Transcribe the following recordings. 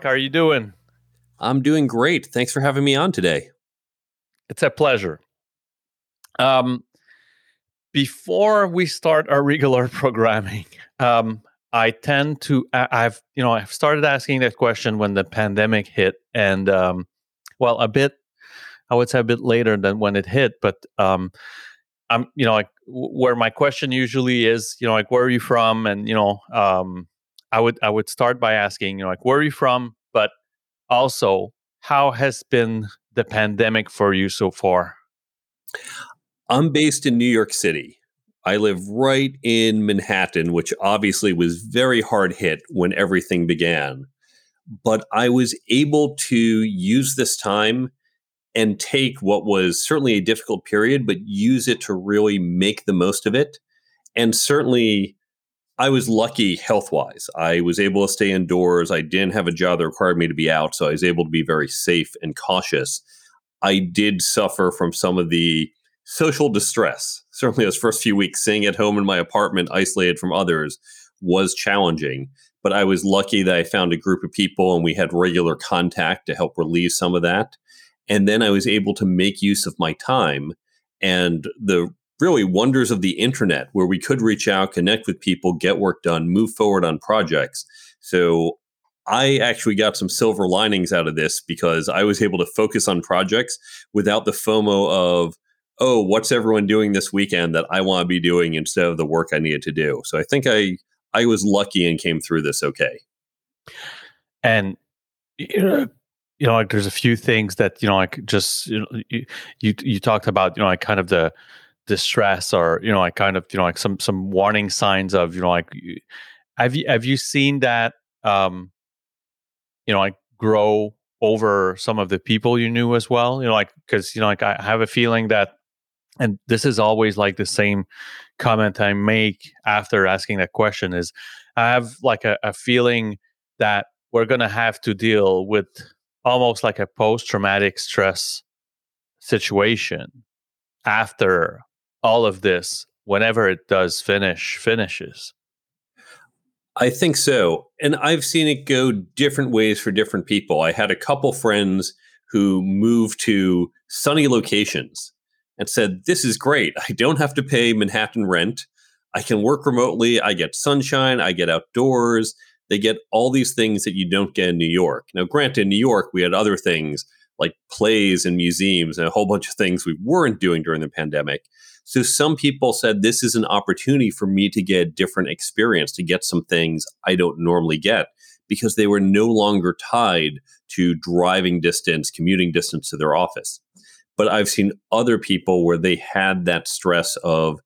Mark. How are you doing? I'm doing great. Thanks for having me on today. It's a pleasure. Um, before we start our regular programming, um, I tend to I've you know I've started asking that question when the pandemic hit, and um, well, a bit I would say a bit later than when it hit, but um, I'm you know like where my question usually is you know like where are you from, and you know um, I would I would start by asking you know like where are you from, also how has been the pandemic for you so far? I'm based in New York City. I live right in Manhattan, which obviously was very hard hit when everything began. But I was able to use this time and take what was certainly a difficult period, but use it to really make the most of it. And certainly, I was lucky health wise. I was able to stay indoors. I didn't have a job that required me to be out. So I was able to be very safe and cautious. I did suffer from some of the social distress. Certainly, those first few weeks, staying at home in my apartment, isolated from others, was challenging. But I was lucky that I found a group of people and we had regular contact to help relieve some of that. And then I was able to make use of my time and the really wonders of the internet, where we could reach out, connect with people, get work done, move forward on projects. So I actually got some silver linings out of this because I was able to focus on projects without the FOMO of, oh, what's everyone doing this weekend that I want to be doing instead of the work I needed to do. So I think I I was lucky and came through this okay. And you know, you know, like there's a few things that you know, like just you know, you you, you talked about, you know, like kind of the distress or you know, like kind of you know, like some some warning signs of you know, like have you have you seen that um, you know, like grow over some of the people you knew as well? You know, like because you know, like I have a feeling that and this is always like the same comment I make after asking that question is I have like a, a feeling that we're to have to deal with almost like a post traumatic stress situation after all of this whenever it does finish finishes I think so. And I've seen it go different ways for different people. I had a couple friends who moved to sunny locations and said, This is great. I don't have to pay Manhattan rent. I can work remotely. I get sunshine. I get outdoors. They get all these things that you don't get in New York. Now, granted, in New York, we had other things like plays and museums and a whole bunch of things we weren't doing during the pandemic. So some people said this is an opportunity for me to get a different experience, to get some things I don't normally get because they were no longer tied to driving distance, commuting distance to their office. But I've seen other people where they had that stress of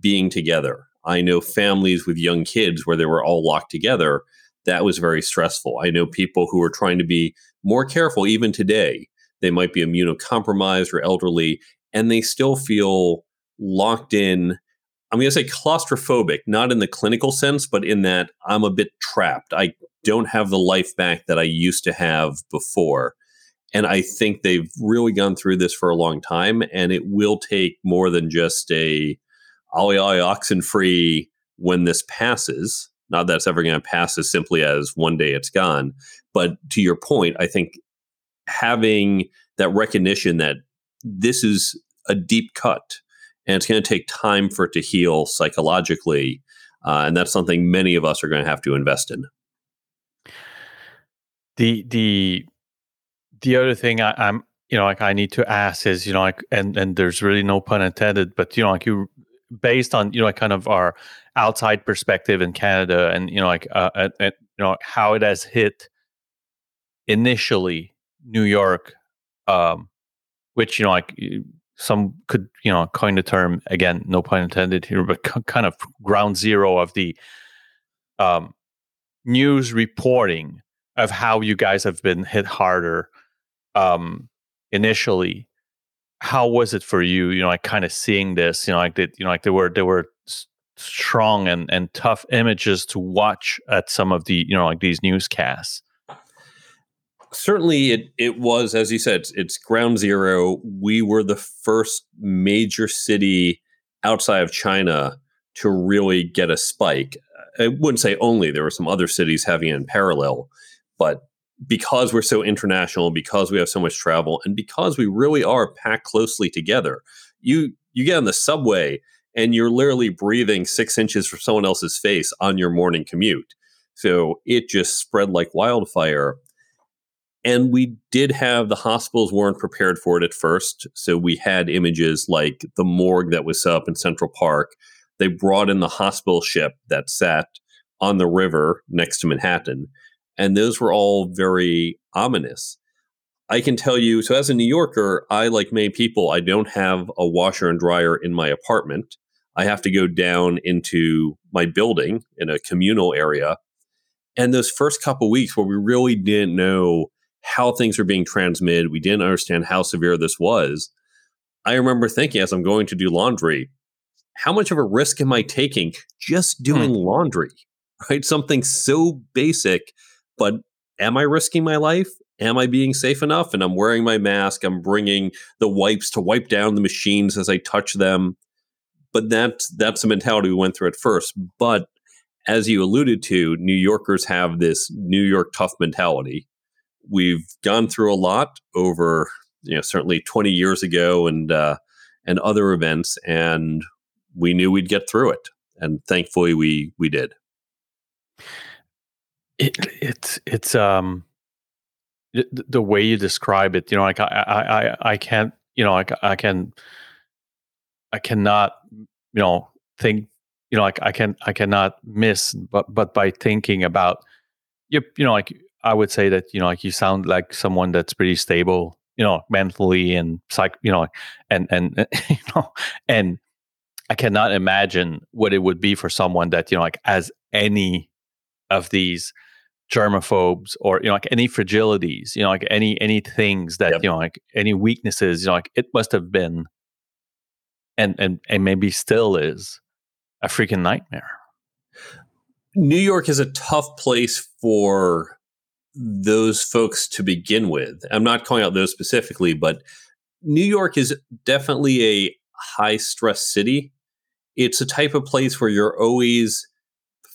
being together. I know families with young kids where they were all locked together. That was very stressful. I know people who are trying to be more careful even today. They might be immunocompromised or elderly, and they still feel locked in. I'm going to say claustrophobic, not in the clinical sense, but in that I'm a bit trapped. I don't have the life back that I used to have before. And I think they've really gone through this for a long time, and it will take more than just a ollie ollie oxen free when this passes. Not that it's ever going to pass as simply as one day it's gone. But to your point, I think having that recognition that this is a deep cut and it's going to take time for it to heal psychologically. Uh, and that's something many of us are going to have to invest in. The, the, the other thing I, am you know like I need to ask is you know like and and there's really no pun intended, but you know like you based on you know like kind of our outside perspective in Canada and you know like uh, you know how it has hit initially New York, um, which you know like some could you know coin the term again no pun intended here, but kind of ground zero of the um, news reporting of how you guys have been hit harder um, initially, how was it for you? You know, like kind of seeing this, you know, like that, you know, like there were there were strong and and tough images to watch at some of the you know like these newscasts. Certainly, it it was as you said, it's ground zero. We were the first major city outside of China to really get a spike. I wouldn't say only; there were some other cities having it in parallel, but because we're so international, because we have so much travel, and because we really are packed closely together. You you get on the subway and you're literally breathing six inches from someone else's face on your morning commute. So it just spread like wildfire. And we did have the hospitals weren't prepared for it at first. So we had images like the morgue that was set up in Central Park. They brought in the hospital ship that sat on the river next to Manhattan. And those were all very ominous. I can tell you, so as a New Yorker, I, like many people, I don't have a washer and dryer in my apartment. I have to go down into my building in a communal area. And those first couple weeks where we really didn't know how things were being transmitted, we didn't understand how severe this was. I remember thinking as I'm going to do laundry, how much of a risk am I taking just doing hmm. laundry? Right? Something so basic, but am I risking my life? Am I being safe enough? And I'm wearing my mask. I'm bringing the wipes to wipe down the machines as I touch them but that's that's the mentality we went through at first. But as you alluded to, New Yorkers have this New York tough mentality. We've gone through a lot over, you know, certainly 20 years ago and uh, and other events, and we knew we'd get through it, and thankfully we we did. It it's it's um the, way you describe it, you know, like I I I, I can't, you know, like I can I cannot, you know, think, you know, like I can, I cannot miss, but, but by thinking about, you, you know, like I would say that, you know, like you sound like someone that's pretty stable, you know, mentally and psych, you know, and, and, you know, and I cannot imagine what it would be for someone that, you know, like as any of these germaphobes or you know like any fragilities you know like any any things that yep. you know like any weaknesses you know like it must have been and and and maybe still is a freaking nightmare. New York is a tough place for those folks to begin with. I'm not calling out those specifically, but New York is definitely a high stress city. It's a type of place where you're always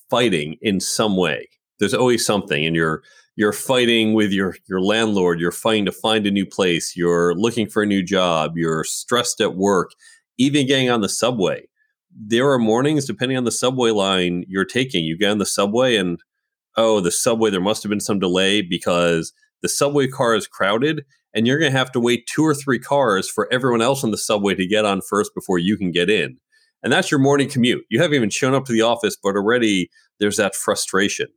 fighting in some way. There's always something and you're you're fighting with your your landlord, you're fighting to find a new place, you're looking for a new job, you're stressed at work even getting on the subway. There are mornings, depending on the subway line you're taking, you get on the subway and, oh, the subway, there must have been some delay because the subway car is crowded and you're going to have to wait two or three cars for everyone else on the subway to get on first before you can get in. And that's your morning commute. You haven't even shown up to the office, but already there's that frustration.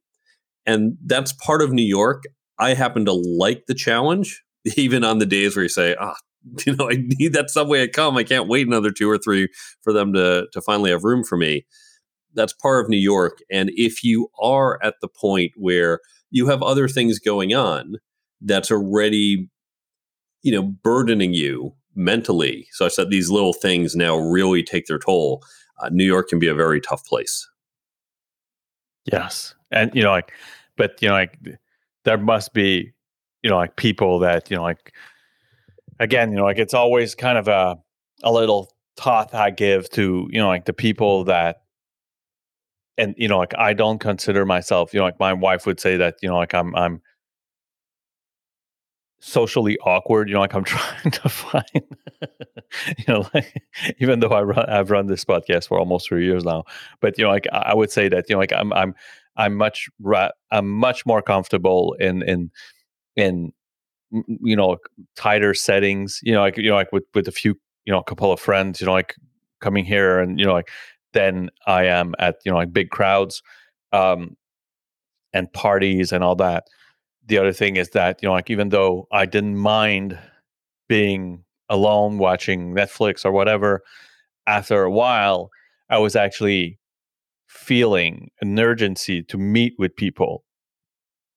And that's part of New York. I happen to like the challenge, even on the days where you say, ah, you know, I need that subway to come. I can't wait another two or three for them to to finally have room for me. That's part of New York. And if you are at the point where you have other things going on that's already, you know, burdening you mentally, such that these little things now really take their toll, uh, New York can be a very tough place. Yes. And, you know, like, but, you know, like, there must be, you know, like people that, you know, like, again, you know, like it's always kind of a a little thought I give to you know like the people that, and you know, like I don't consider myself, you know, like my wife would say that you know, like I'm I'm socially awkward. You know, like I'm trying to find, you know, like even though I run, I've run this podcast for almost three years now, but you know, like I would say that you know, like I'm I'm I'm much ra- I'm much more comfortable in in in you know tighter settings you know like you know like with with a few you know a couple of friends you know like coming here and you know like then i am at you know like big crowds um and parties and all that. The other thing is that you know like even though i didn't mind being alone watching netflix or whatever after a while i was actually feeling an urgency to meet with people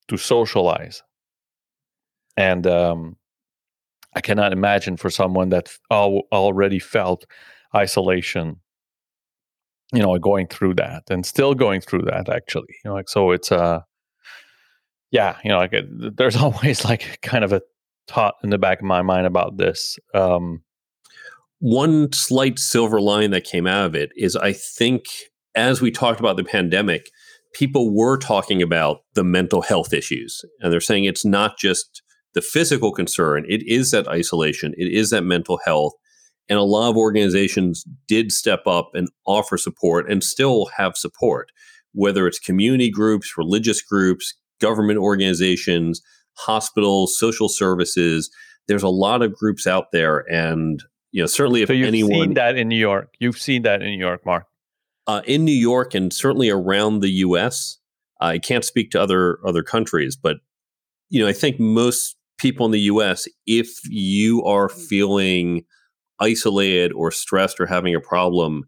to socialize. And um, I cannot imagine for someone that al- already felt isolation, you know, going through that and still going through that. Actually, you know, like so, it's uh, yeah, you know, like there's always like kind of a thought in the back of my mind about this. Um, One slight silver line that came out of it is, I think, as we talked about the pandemic, people were talking about the mental health issues. And they're saying it's not just the physical concern, it is that isolation, it is that mental health. And a lot of organizations did step up and offer support and still have support, whether it's community groups, religious groups, government organizations, hospitals, social services. There's a lot of groups out there. And, you know, certainly if so you've anyone. seen that in New York. You've seen that in New York, Mark. Uh, in New York and certainly around the U.S., I can't speak to other other countries, but you know, I think most people in the U.S., if you are feeling isolated or stressed or having a problem,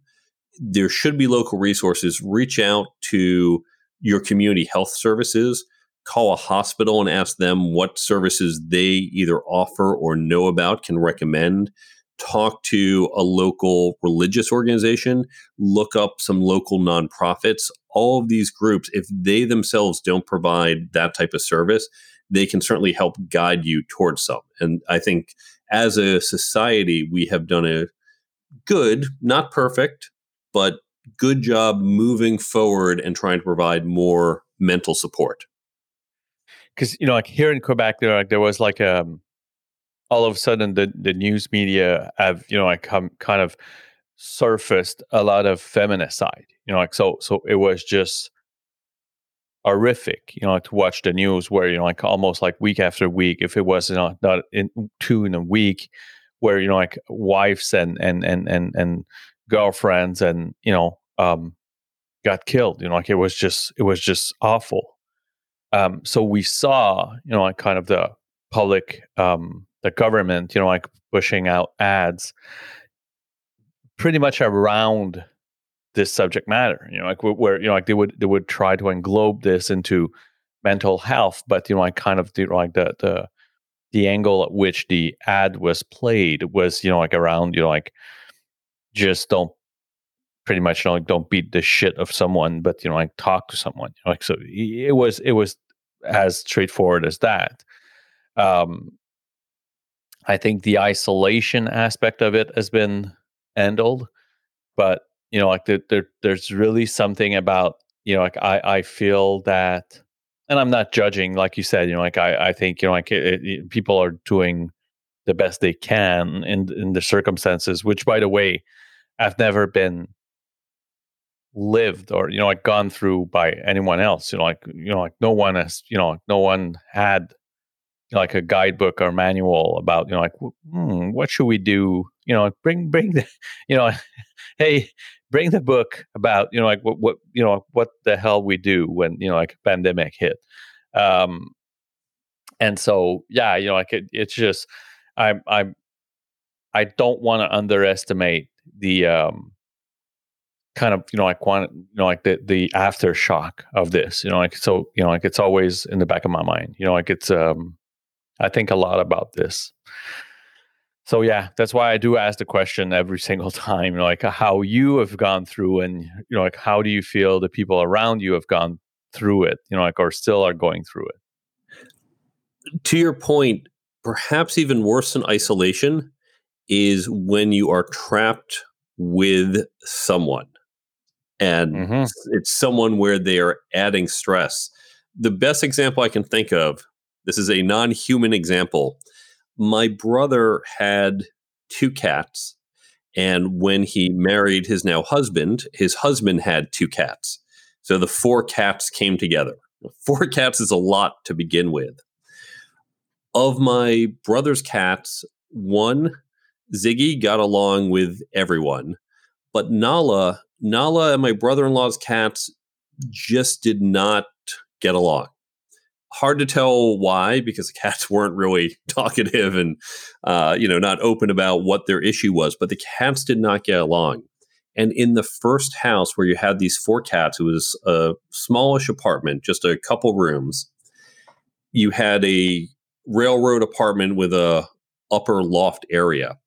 there should be local resources. Reach out to your community health services. Call a hospital and ask them what services they either offer or know about, can recommend talk to a local religious organization, look up some local nonprofits. All of these groups, if they themselves don't provide that type of service, they can certainly help guide you towards some. And I think as a society, we have done a good, not perfect, but good job moving forward and trying to provide more mental support. Because you know, like here in Quebec, there like there was like um all of a sudden the the news media have you know like come kind of surfaced a lot of feminicide you know like so so it was just horrific you know to watch the news where you know like almost like week after week if it was you know not in two in a week where you know like wives and and and and and girlfriends and you know um got killed you know like it was just it was just awful. Um so we saw you know like kind of the public um the government, you know, like pushing out ads pretty much around this subject matter. You know, like where you know, like they would they would try to englobe this into mental health, but you know, like kind of the like the the the angle at which the ad was played was you know like around you know like just don't pretty much you know like don't beat the shit of someone but you know like talk to someone you know, like so it was it was as straightforward as that um I think the isolation aspect of it has been handled, but you know, like there, there there's really something about you know, like I I feel that, and I'm not judging, like you said, you know, like I I think you know, like it, it, people are doing the best they can in in the circumstances, which by the way, I've never been lived or you know like gone through by anyone else you know like you know like no one has you know no one had like a guidebook or manual about you know like hmm, what should we do you know bring bring the you know hey bring the book about you know like what what you know what the hell we do when you know like a pandemic hit um and so yeah you know like it, it's just i'm i'm i don't want to underestimate the um kind of you know like want you know like the the aftershock of this you know like so you know like it's always in the back of my mind you know like it's um I think a lot about this. So yeah, that's why I do ask the question every single time, you know, like how you have gone through, and you know, like how do you feel the people around you have gone through it, you know, like or still are going through it. To your point, perhaps even worse than isolation is when you are trapped with someone, and mm-hmm. it's someone where they are adding stress. The best example I can think of this is a non human example. My brother had two cats. And when he married his now husband, his husband had two cats. So the four cats came together. Four cats is a lot to begin with. Of my brother's cats, one, Ziggy, got along with everyone. But Nala, Nala and my brother in law's cats just did not get along hard to tell why because the cats weren't really talkative and uh, you know not open about what their issue was but the cats did not get along. And in the first house where you had these four cats it was a smallish apartment just a couple rooms. You had a railroad apartment with a upper loft area.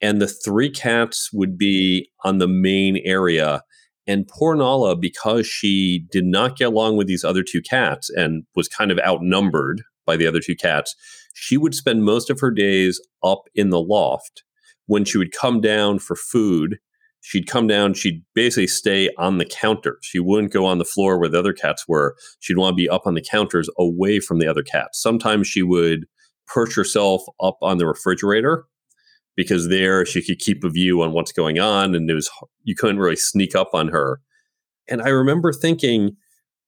And the three cats would be on the main area and poor Nala, because she did not get along with these other two cats and was kind of outnumbered by the other two cats, she would spend most of her days up in the loft. When she would come down for food, she'd come down, she'd basically stay on the counter. She wouldn't go on the floor where the other cats were. She'd want to be up on the counters away from the other cats. Sometimes she would perch herself up on the refrigerator because there she could keep a view on what's going on and it was you couldn't really sneak up on her. And I remember thinking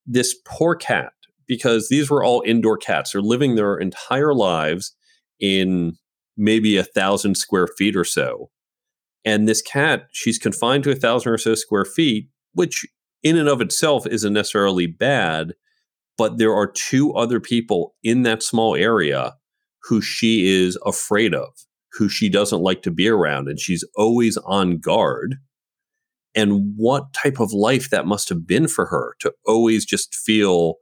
this poor cat because these were all indoor cats. They're living their entire lives in maybe a thousand square feet or so and this cat, she's confined to a thousand or so square feet, which in and of itself isn't necessarily bad. But there are two other people in that small area who she is afraid of, who she doesn't like to be around. And she's always on guard. And what type of life that must have been for her to always just feel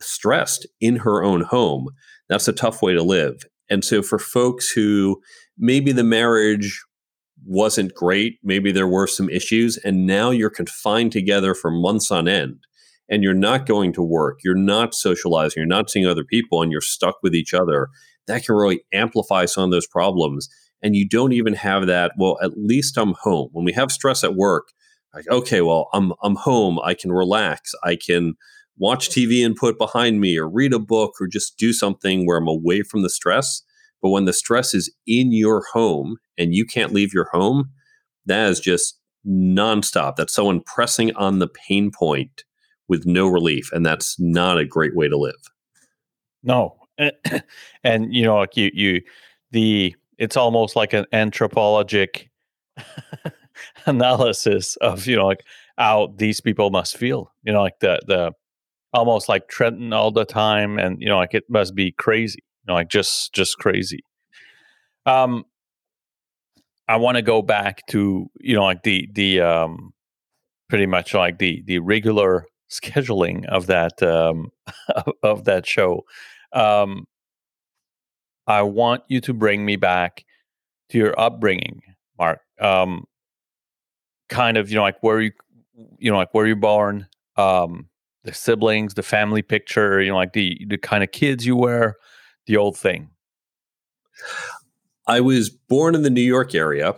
stressed in her own home. That's a tough way to live. And so for folks who maybe the marriage wasn't great. Maybe there were some issues, and now you're confined together for months on end, and you're not going to work. You're not socializing. You're not seeing other people, and you're stuck with each other. That can really amplify some of those problems. And you don't even have that. Well, at least I'm home. When we have stress at work, like okay, well, I'm I'm home. I can relax. I can watch TV and put behind me, or read a book, or just do something where I'm away from the stress but when the stress is in your home and you can't leave your home, that is just nonstop. That's someone pressing on the pain point with no relief. And that's not a great way to live. No. and you know, like you you the it's almost like an anthropologic analysis of, you know, like how these people must feel. You know, like the the almost like Trenton all the time and you know, like it must be crazy You know, like just just crazy. Um, I want to go back to you know like the the um, pretty much like the the regular scheduling of that um, of that show. Um, I want you to bring me back to your upbringing, Mark. Um, kind of you know like where you you know like where you born, um, the siblings, the family picture, you know like the the kind of kids you were the old thing? I was born in the New York area,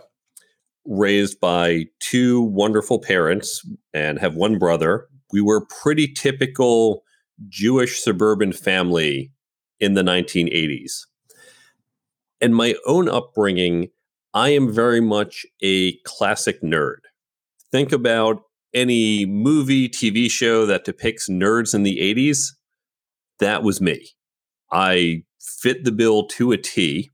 raised by two wonderful parents, and have one brother. We were pretty typical Jewish suburban family in the 1980s. And my own upbringing, I am very much a classic nerd. Think about any movie, TV show that depicts nerds in the 80s. That was me. I fit the bill to a T.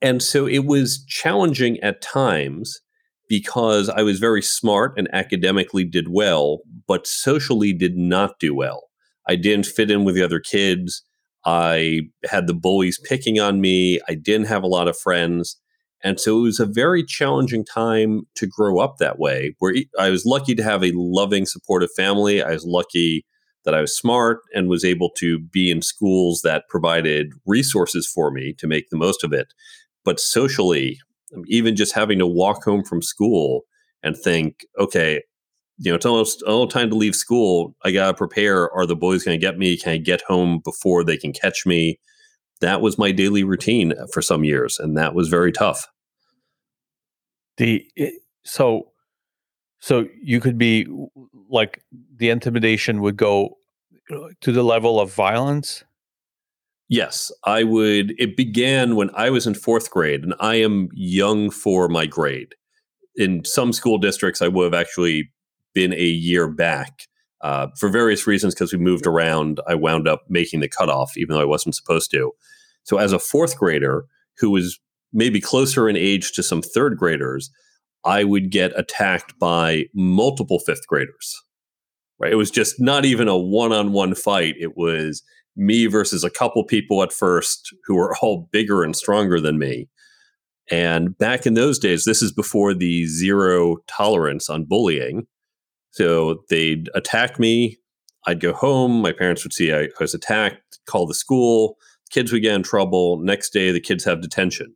And so it was challenging at times because I was very smart and academically did well, but socially did not do well. I didn't fit in with the other kids. I had the bullies picking on me. I didn't have a lot of friends. And so it was a very challenging time to grow up that way, where I was lucky to have a loving, supportive family. I was lucky that I was smart and was able to be in schools that provided resources for me to make the most of it. But socially, even just having to walk home from school and think, okay, you know, it's almost all time to leave school. I got to prepare. Are the boys going to get me? Can I get home before they can catch me? That was my daily routine for some years, and that was very tough. The so so you could be like the intimidation would go to the level of violence. Yes, I would. It began when I was in fourth grade, and I am young for my grade. In some school districts, I would have actually been a year back. Uh, for various reasons, because we moved around, I wound up making the cutoff, even though I wasn't supposed to. So, as a fourth grader who was maybe closer in age to some third graders, I would get attacked by multiple fifth graders. Right? It was just not even a one-on-one fight. It was me versus a couple people at first who were all bigger and stronger than me. And back in those days, this is before the zero tolerance on bullying. So they'd attack me. I'd go home. My parents would see I, I was attacked, call the school. Kids would get in trouble. Next day, the kids have detention.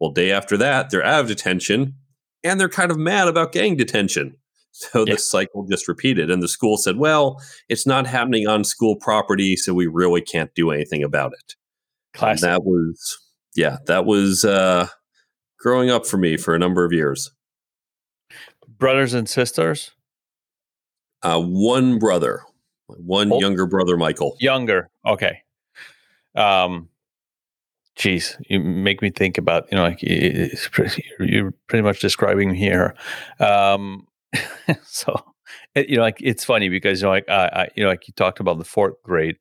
Well, day after that, they're out of detention and they're kind of mad about getting detention. So yeah. the cycle just repeated. And the school said, well, it's not happening on school property, so we really can't do anything about it. Classic. And that was, yeah, that was uh, growing up for me for a number of years. Brothers and sisters? Uh, one brother, one oh, younger brother, Michael. Younger. Okay. Um, geez, you make me think about you know like pretty, you're pretty much describing here. Um, so it, you know like it's funny because you know like I, I you know like you talked about the fourth grade.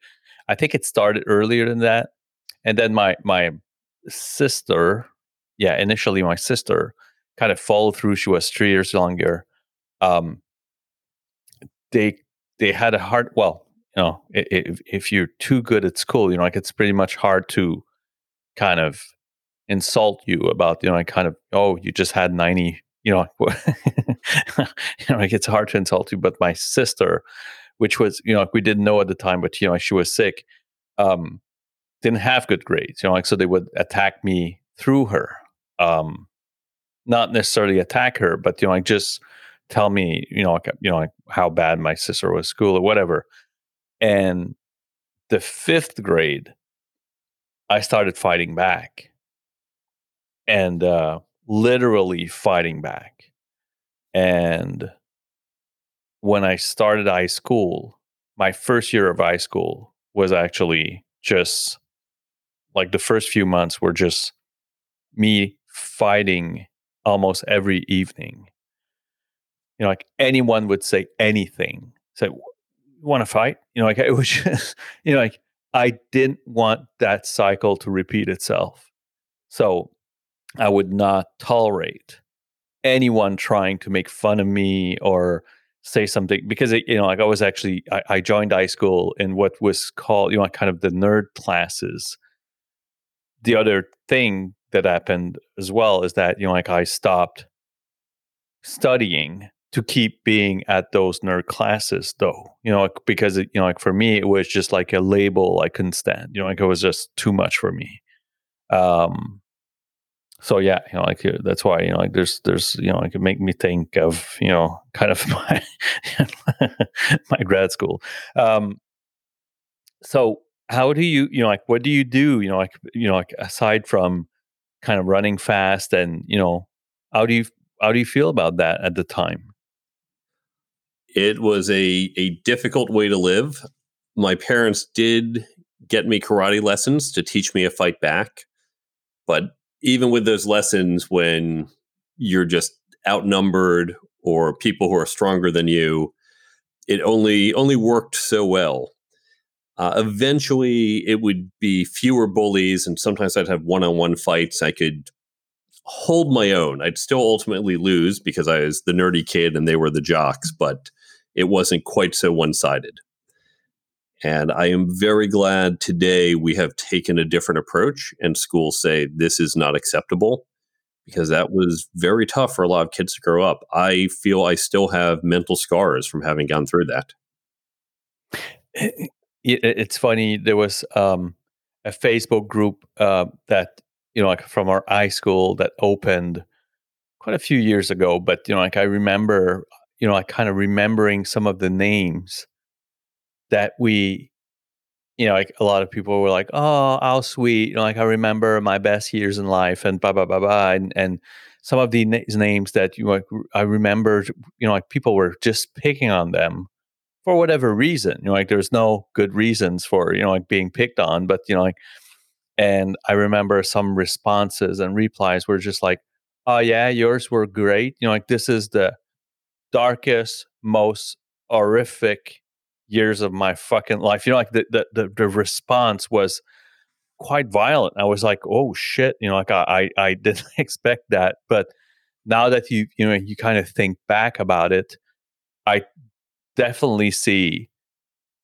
I think it started earlier than that, and then my my sister, yeah, initially my sister kind of followed through. She was three years younger. Um, they they had a hard well you know if, if you're too good at school you know like it's pretty much hard to kind of insult you about you know like kind of oh you just had 90 you know you know like it's hard to insult you but my sister which was you know like we didn't know at the time but you know she was sick um didn't have good grades you know like so they would attack me through her um not necessarily attack her but you know like just tell me, you know, like, you know, like how bad my sister was school or whatever. And the fifth grade, I started fighting back and uh, literally fighting back. And when I started high school, my first year of high school was actually just like the first few months were just me fighting almost every evening you know, like anyone would say anything. Say, you want to fight? You know, like it was just, you know, like I didn't want that cycle to repeat itself. So I would not tolerate anyone trying to make fun of me or say something because it, you know like i was actually I, I, joined high school in what was called you know kind of the nerd classes the other thing that happened as well is that you know like i stopped studying to keep being at those nerd classes though. You know like, because it, you know like for me it was just like a label i couldn't stand. You know like it was just too much for me. Um so yeah you know like uh, that's why you know like there's there's you know like it make me think of you know kind of my my grad school. Um so how do you you know like what do you do you know like you know like aside from kind of running fast and you know how do you how do you feel about that at the time it was a, a difficult way to live. My parents did get me karate lessons to teach me a fight back. But even with those lessons, when you're just outnumbered or people who are stronger than you, it only only worked so well. Uh, eventually, it would be fewer bullies, and sometimes I'd have one-on-one fights. I could hold my own. I'd still ultimately lose because I was the nerdy kid and they were the jocks, but it wasn't quite so one sided. And I am very glad today we have taken a different approach and schools say this is not acceptable because that was very tough for a lot of kids to grow up. I feel I still have mental scars from having gone through that. It's funny. There was um, a Facebook group uh, that, you know, like from our high school that opened quite a few years ago. But, you know, like I remember you know, like kind of remembering some of the names that we, you know, like a lot of people were like, "Oh, how sweet!" You know, like I remember my best years in life, and blah blah blah blah, and and some of these names that you like I remember, you know, like people were just picking on them for whatever reason. You know, like there's no good reasons for you know like being picked on, but you know, like, and I remember some responses and replies were just like, "Oh yeah, yours were great." You know, like this is the darkest, most horrific years of my fucking life. You know, like the the the, the response was quite violent. I was like, oh shit, you know, like I, I I didn't expect that. But now that you you know you kind of think back about it, I definitely see,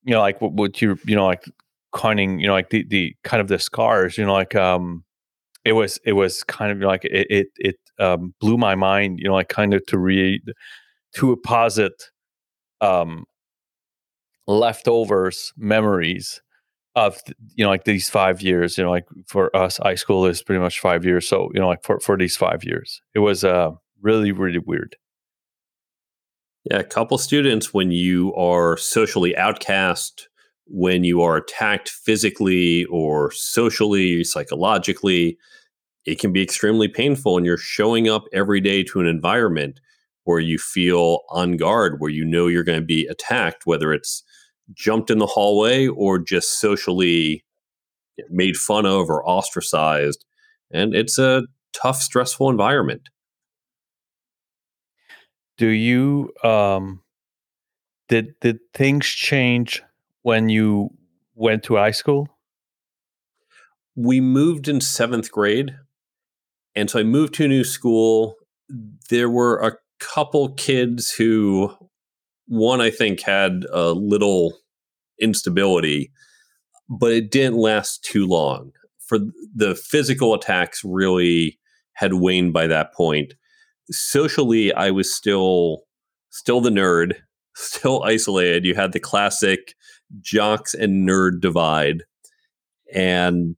you know, like what, what you you know like coining, you know, like the the kind of the scars, you know, like um it was it was kind of like it it, it um blew my mind, you know, like kind of to read to posit um, leftovers memories of you know like these five years you know like for us high school is pretty much five years so you know like for, for these five years. It was uh really really weird. Yeah a couple students when you are socially outcast when you are attacked physically or socially psychologically it can be extremely painful and you're showing up every day to an environment where you feel on guard, where you know you're going to be attacked, whether it's jumped in the hallway or just socially made fun of or ostracized. And it's a tough, stressful environment. Do you um did did things change when you went to high school? We moved in seventh grade. And so I moved to a new school. There were a couple kids who, one, I think, had a little instability, but it didn't last too long. For the physical attacks, really had waned by that point. Socially, I was still still the nerd, still isolated. You had the classic jocks and nerd divide, and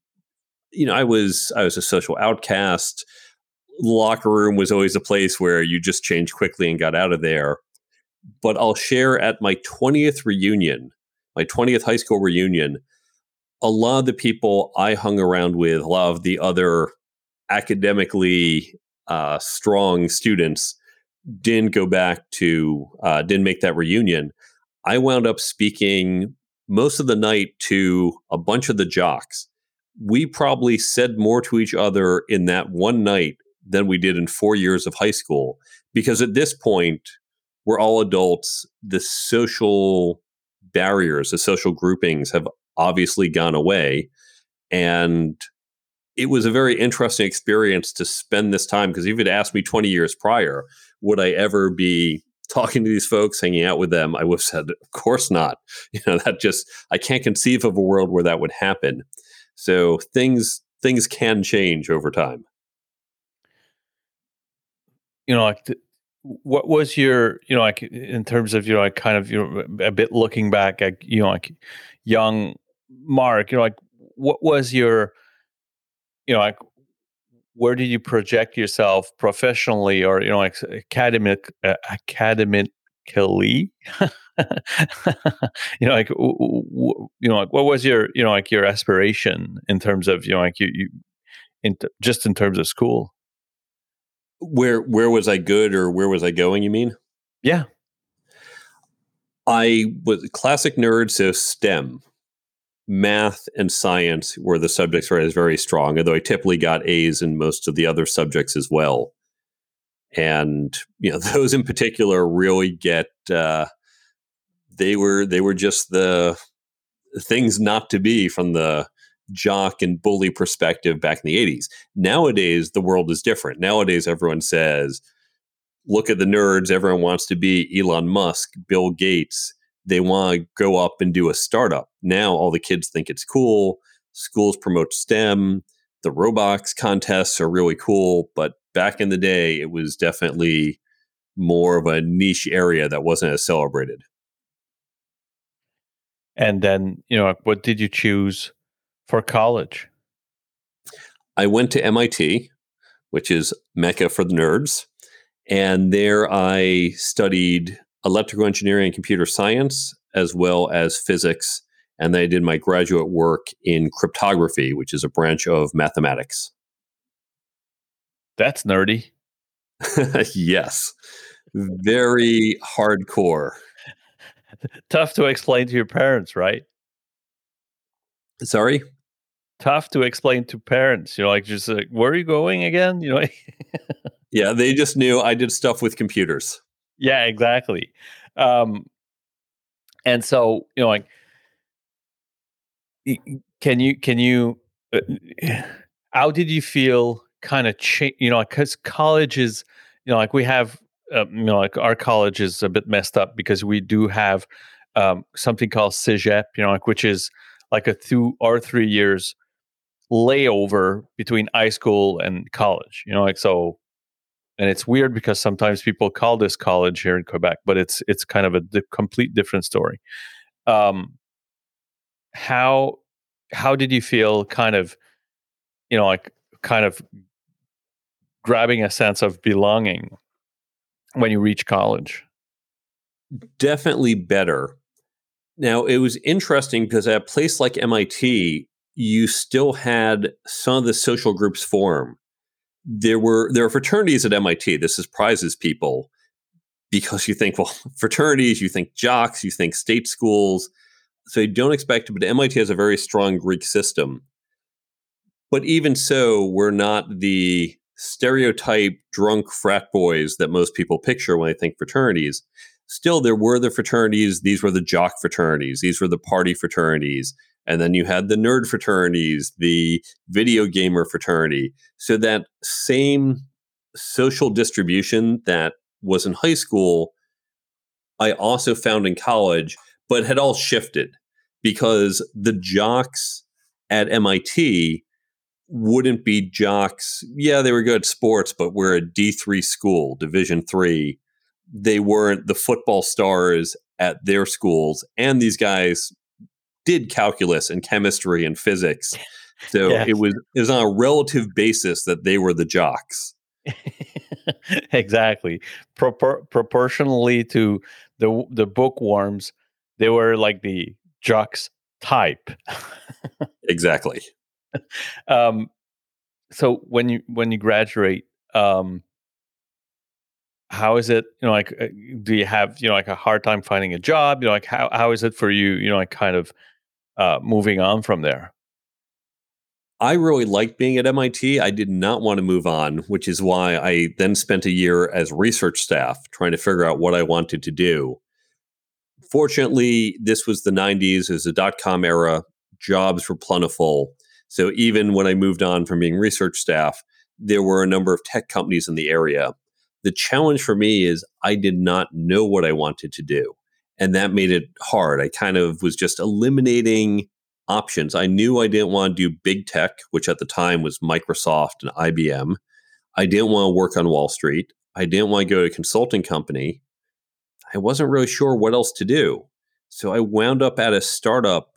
you know, I was I was a social outcast. Locker room was always a place where you just changed quickly and got out of there. But I'll share at my 20th reunion, my 20th high school reunion, a lot of the people I hung around with, a lot of the other academically uh, strong students didn't go back to, uh, didn't make that reunion. I wound up speaking most of the night to a bunch of the jocks we probably said more to each other in that one night than we did in four years of high school. Because at this point, we're all adults. The social barriers, the social groupings have obviously gone away. And it was a very interesting experience to spend this time because if you'd asked me 20 years prior, would I ever be talking to these folks, hanging out with them? I would have said, of course not. You know, that just, I can't conceive of a world where that would happen. So things things can change over time. You know, like what was your, you know, like in terms of, you know, like kind of, you know, a bit looking back at, you know, like young Mark, you know, like what was your, you know, like where did you project yourself professionally or, you know, like academic, uh, academically? you know, like you know, like what was your you know like your aspiration in terms of you know like you you in t- just in terms of school? Where where was I good or where was I going? You mean? Yeah, I was classic nerd, so STEM, math and science were the subjects where I was very strong. Although I typically got A's in most of the other subjects as well and you know those in particular really get uh, they were they were just the things not to be from the jock and bully perspective back in the 80s. Nowadays the world is different. Nowadays everyone says look at the nerds everyone wants to be Elon Musk, Bill Gates. They want to go up and do a startup. Now all the kids think it's cool. Schools promote STEM. The robotics contests are really cool, but back in the day it was definitely more of a niche area that wasn't as celebrated. And then, you know, what did you choose for college? I went to MIT, which is Mecca for the nerds. And there I studied electrical engineering and computer science, as well as physics. And then I did my graduate work in cryptography, which is a branch of mathematics. That's nerdy. yes. Very hardcore. tough to explain to your parents, right? Sorry? Tough to explain to parents. You know, like just like, where are you going again? You know? yeah, they just knew I did stuff with computers. Yeah, exactly. Um, and so, you know, like, can you, can you, uh, how did you feel kind of change, you know, because college is, you know, like we have uh, you know, like our college is a bit messed up because we do have um, something called CEGEP, you know, like which is like a two or three years layover between high school and college, you know, like so. And it's weird because sometimes people call this college here in Quebec, but it's it's kind of a di- complete different story. Um, how how did you feel? Kind of, you know, like kind of grabbing a sense of belonging when you reach college? Definitely better. Now, it was interesting because at a place like MIT, you still had some of the social groups form. There were there are fraternities at MIT. This surprises people, because you think, well, fraternities, you think jocks, you think state schools. So you don't expect it, but MIT has a very strong Greek system. But even so, we're not the stereotype drunk frat boys that most people picture when they think fraternities. Still, there were the fraternities. These were the jock fraternities. These were the party fraternities. And then you had the nerd fraternities, the video gamer fraternity. So that same social distribution that was in high school, I also found in college, but had all shifted because the jocks at MIT wouldn't be jocks. Yeah, they were good at sports, but we're a D3 school, Division 3. They weren't the football stars at their schools and these guys did calculus and chemistry and physics. So yes. it was it was on a relative basis that they were the jocks. exactly. Propor- proportionally to the the bookworms, they were like the jocks type. exactly. Um, so when you when you graduate, um, how is it? You know, like, uh, do you have you know like a hard time finding a job? You know, like how how is it for you? You know, like kind of uh, moving on from there. I really liked being at MIT. I did not want to move on, which is why I then spent a year as research staff trying to figure out what I wanted to do. Fortunately, this was the 90s, it was the dot com era, jobs were plentiful. So even when I moved on from being research staff, there were a number of tech companies in the area. The challenge for me is I did not know what I wanted to do. And that made it hard. I kind of was just eliminating options. I knew I didn't want to do big tech, which at the time was Microsoft and IBM. I didn't want to work on Wall Street. I didn't want to go to a consulting company. I wasn't really sure what else to do. So I wound up at a startup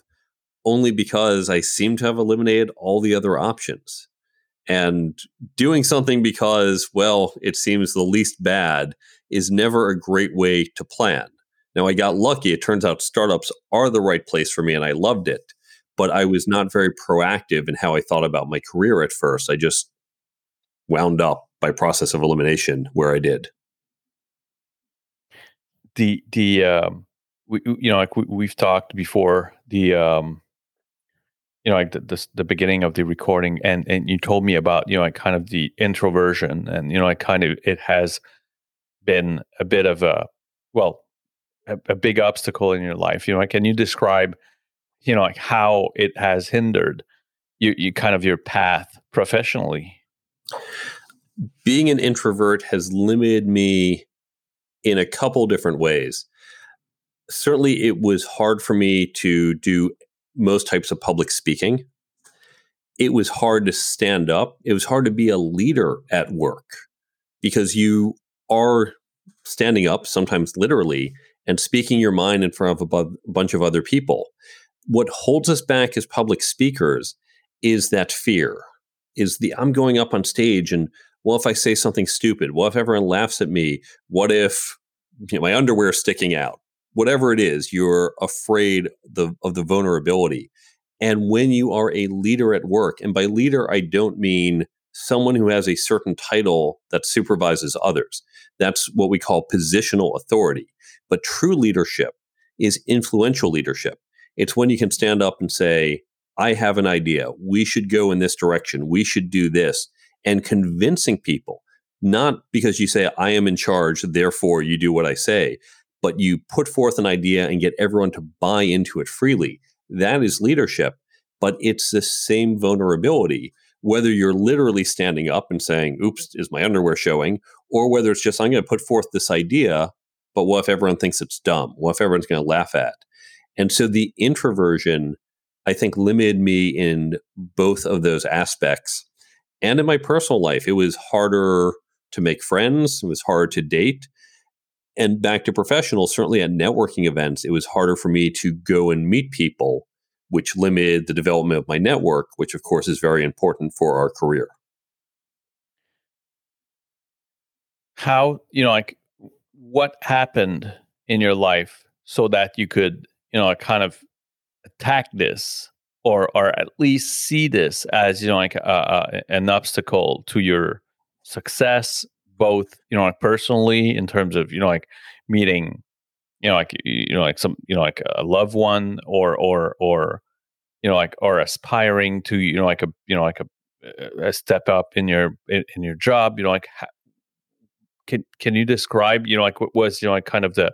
only because I seemed to have eliminated all the other options. And doing something because, well, it seems the least bad is never a great way to plan. Now, I got lucky. It turns out startups are the right place for me, and I loved it. But I was not very proactive in how I thought about my career at first. I just wound up by process of elimination where I did. The the um, we, you know like we, we've talked before the um, you know like the, the, the beginning of the recording and and you told me about you know like kind of the introversion and you know like kind of it has been a bit of a well a, a big obstacle in your life you know like can you describe you know like how it has hindered you you kind of your path professionally being an introvert has limited me in a couple different ways certainly it was hard for me to do most types of public speaking. It was hard to stand up. It was hard to be a leader at work because you are standing up, sometimes literally, and speaking your mind in front of a bu- bunch of other people. What holds us back as public speakers is that fear, is the I'm going up on stage and what if I say something stupid? What if everyone laughs at me? What if you know, my underwear is sticking out? whatever it is, you're afraid the, of the vulnerability. And when you are a leader at work, and by leader, I don't mean someone who has a certain title that supervises others. That's what we call positional authority. But true leadership is influential leadership. It's when you can stand up and say, I have an idea. We should go in this direction. We should do this. And convincing people, not because you say, I am in charge, therefore you do what I say, but you put forth an idea and get everyone to buy into it freely. That is leadership, but it's the same vulnerability. Whether you're literally standing up and saying, oops, is my underwear showing? Or whether it's just, I'm going to put forth this idea, but what if everyone thinks it's dumb? What if everyone's going to laugh at? And so the introversion, I think, limited me in both of those aspects. And in my personal life, it was harder to make friends, it was hard to date and back to professional, certainly at networking events, it was harder for me to go and meet people, which limited the development of my network, which of course is very important for our career. How, you know, like what happened in your life so that you could, you know, kind of attack this or or at least see this as, you know, like a, a, an obstacle to your success both you know like personally in terms of you know like meeting you know like you know like some you know like a loved one or or or you know like or aspiring to you know like a you know like a, a step up in your in, in your job you know like can can you describe you know like what was you know like kind of the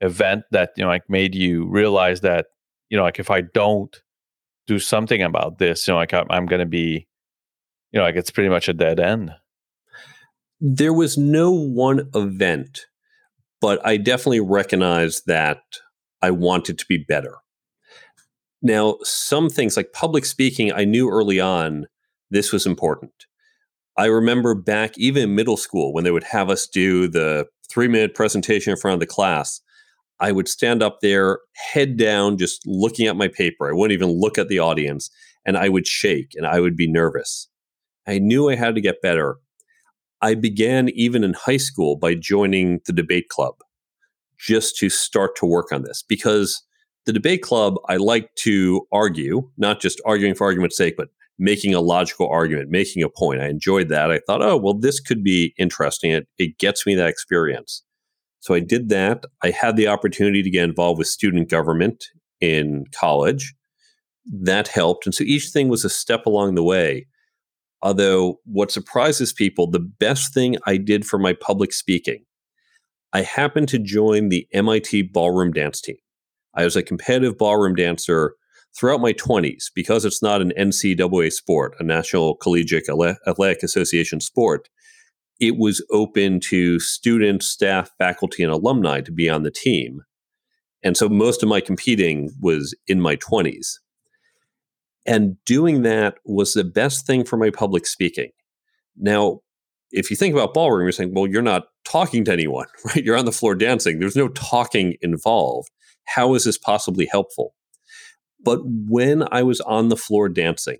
event that you know like made you realize that you know like if i don't do something about this you know like i'm, I'm going to be you know like it's pretty much a dead end? There was no one event but i definitely recognized that i wanted to be better. Now some things like public speaking i knew early on this was important i remember back even in middle school when they would have us do the three minute presentation in front of the class I would stand up there, head down, just looking at my paper. I wouldn't even look at the audience and I would shake and I would be nervous. I knew I had to get better. I began even in high school by joining the debate club just to start to work on this because the debate club, I like to argue, not just arguing for argument's sake, but making a logical argument, making a point. I enjoyed that. I thought, oh, well, this could be interesting. It, it gets me that experience. So I did that. I had the opportunity to get involved with student government in college. That helped. And so each thing was a step along the way. Although, what surprises people, the best thing I did for my public speaking, I happened to join the MIT ballroom dance team. I was a competitive ballroom dancer throughout my 20s because it's not an NCAA sport, a National Collegiate Athletic Association sport it was open to students, staff, faculty, and alumni to be on the team. And so most of my competing was in my 20s. And doing that was the best thing for my public speaking. Now, if you think about ballroom, you're saying, well, you're not talking to anyone, right? You're on the floor dancing. There's no talking involved. How is this possibly helpful? But when I was on the floor dancing,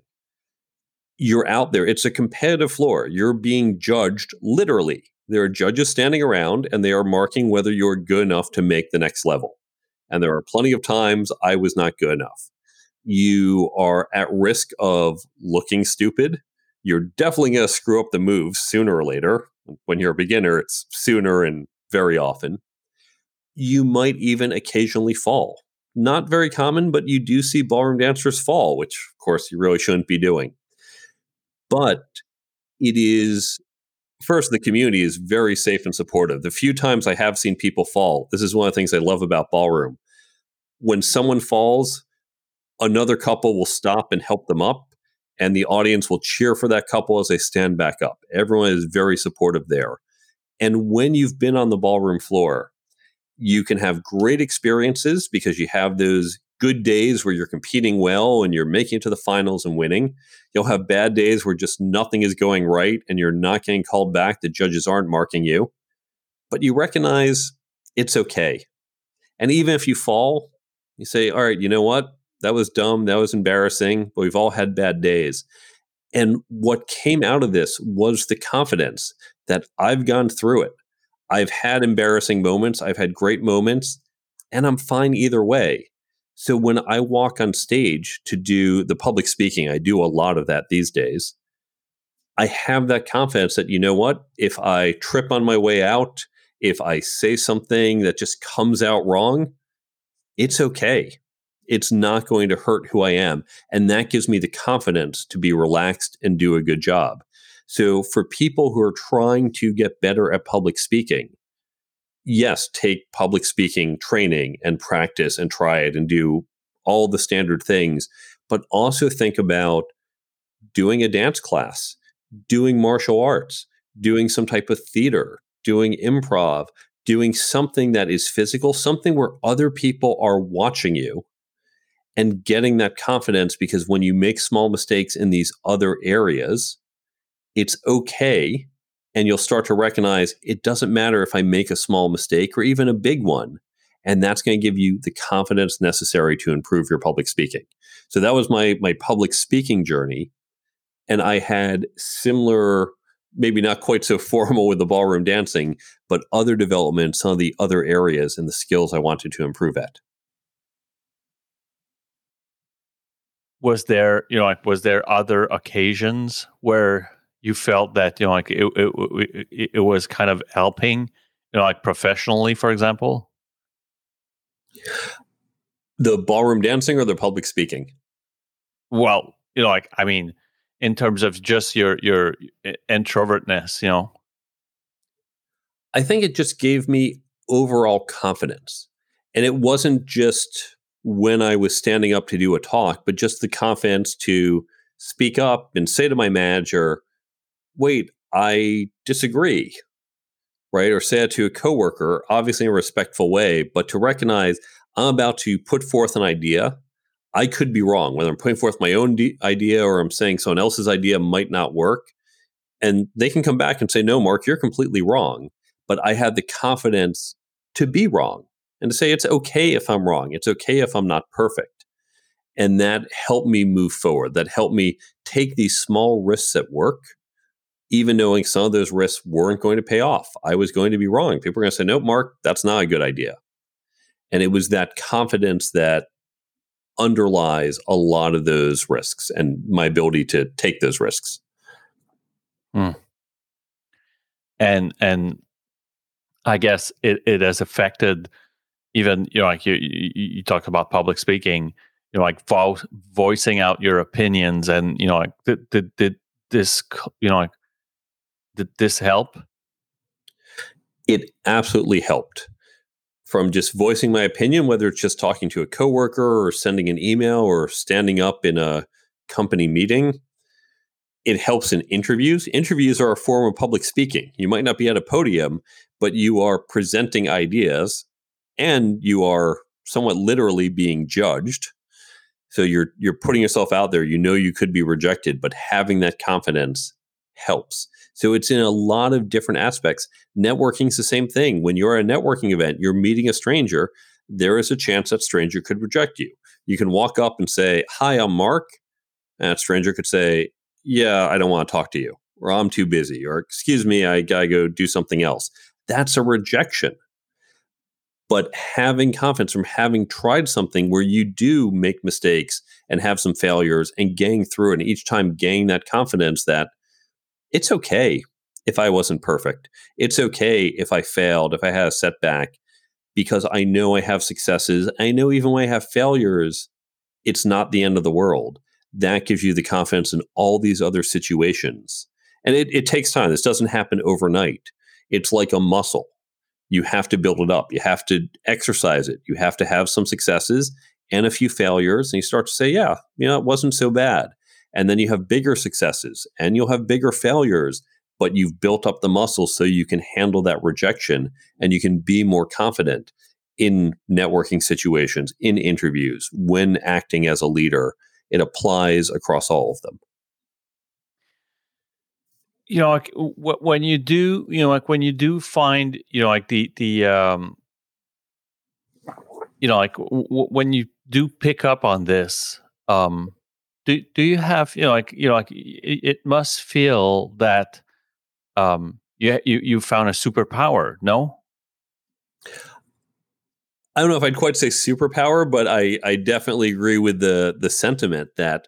you're out there. It's a competitive floor. You're being judged literally. There are judges standing around and they are marking whether you're good enough to make the next level. And there are plenty of times I was not good enough. You are at risk of looking stupid. You're definitely going to screw up the moves sooner or later. When you're a beginner, it's sooner and very often. You might even occasionally fall. Not very common, but you do see ballroom dancers fall, which of course you really shouldn't be doing. But it is first the community is very safe and supportive. The few times i have seen people fall this is one of the things i love about ballroom. When someone falls another couple will stop and help them up and the audience will cheer for that couple as they stand back up. Everyone is very supportive there. And when you've been on the ballroom floor you can have great experiences because you have those good days where you're competing well and you're making it to the finals and winning. You'll have bad days where just nothing is going right and you're not getting called back. The judges aren't marking you, but you recognize it's okay. And even if you fall, you say, all right, you know what? That was dumb. That was embarrassing, but we've all had bad days. And what came out of this was the confidence that I've gone through it. I've had embarrassing moments, I've had great moments, and I'm fine either way. So when I walk on stage to do the public speaking, I do a lot of that these days. I have that confidence that, you know what, if I trip on my way out, if I say something that just comes out wrong, it's okay. It's not going to hurt who I am. And that gives me the confidence to be relaxed and do a good job. So for people who are trying to get better at public speaking, yes, take public speaking training and practice and try it and do all the standard things, but also think about doing a dance class, doing martial arts, doing some type of theater, doing improv, doing something that is physical, something where other people are watching you and getting that confidence because when you make small mistakes in these other areas, it's okay and you'll start to recognize it doesn't matter if I make a small mistake or even a big one. And that's going to give you the confidence necessary to improve your public speaking. So that was my my public speaking journey. And I had similar, maybe not quite so formal with the ballroom dancing, but other developments, some of the other areas and the skills I wanted to improve at. Was there, you know, like was there other occasions where you felt that you know like it it, it, it was kind of helping you know like professionally for example? The ballroom dancing or the public speaking? Well you know like i mean in terms of just your your eh, introvertness you know? I think it just gave me overall confidence. And it wasn't just when i was standing up to do a talk but just the confidence to speak up and say to my manager wait i disagree right or say it to a coworker obviously in a respectful way but to recognize i'm about to put forth an idea I could be wrong, whether I'm putting forth my own de- idea or I'm saying someone else's idea might not work. And they can come back and say, no, Mark, you're completely wrong. But I had the confidence to be wrong and to say, it's okay if I'm wrong. It's okay if I'm not perfect. And that helped me move forward. That helped me take these small risks at work, even knowing some of those risks weren't going to pay off. I was going to be wrong. People were going to say, no, Mark, that's not a good idea. And it was that confidence that underlies a lot of those risks and my ability to take those risks. Hmm. And and I guess it, it has affected even you know like you, you you talked about public speaking you know like vo- voicing out your opinions and you know like did, did, did this you know like did this help it absolutely helped from just voicing my opinion, whether it's just talking to a coworker or sending an email or standing up in a company meeting. It helps in interviews. Interviews are a form of public speaking. You might not be at a podium, but you are presenting ideas and you are somewhat literally being judged. So you're you're putting yourself out there. You know you could be rejected, but having that confidence helps. So it's in a lot of different aspects. Networking is the same thing. When you're at a networking event, you're meeting a stranger, there is a chance that stranger could reject you. You can walk up and say, Hi, I'm Mark. And that stranger could say, Yeah, I don't want to talk to you, or I'm too busy, or excuse me, I gotta go do something else. That's a rejection. But having confidence from having tried something where you do make mistakes and have some failures and getting through, and each time gaining that confidence that it's okay if I wasn't perfect. It's okay if I failed, if I had a setback, because I know I have successes. I know even when I have failures, it's not the end of the world. That gives you the confidence in all these other situations. And it, it takes time. This doesn't happen overnight. It's like a muscle. You have to build it up. You have to exercise it. You have to have some successes and a few failures. And you start to say, yeah, you know, it wasn't so bad. And then you have bigger successes and you'll have bigger failures, but you've built up the muscle so you can handle that rejection and you can be more confident in networking situations, in interviews, when acting as a leader. It applies across all of them. You know, like when you do, you know, like when you do find, you know, like the the um, you know, like w- when you do pick up on this, um, do do you have you know like you know like it, it must feel that um you you you found a superpower no I don't know if I'd quite say superpower, but I, I definitely agree with the the sentiment that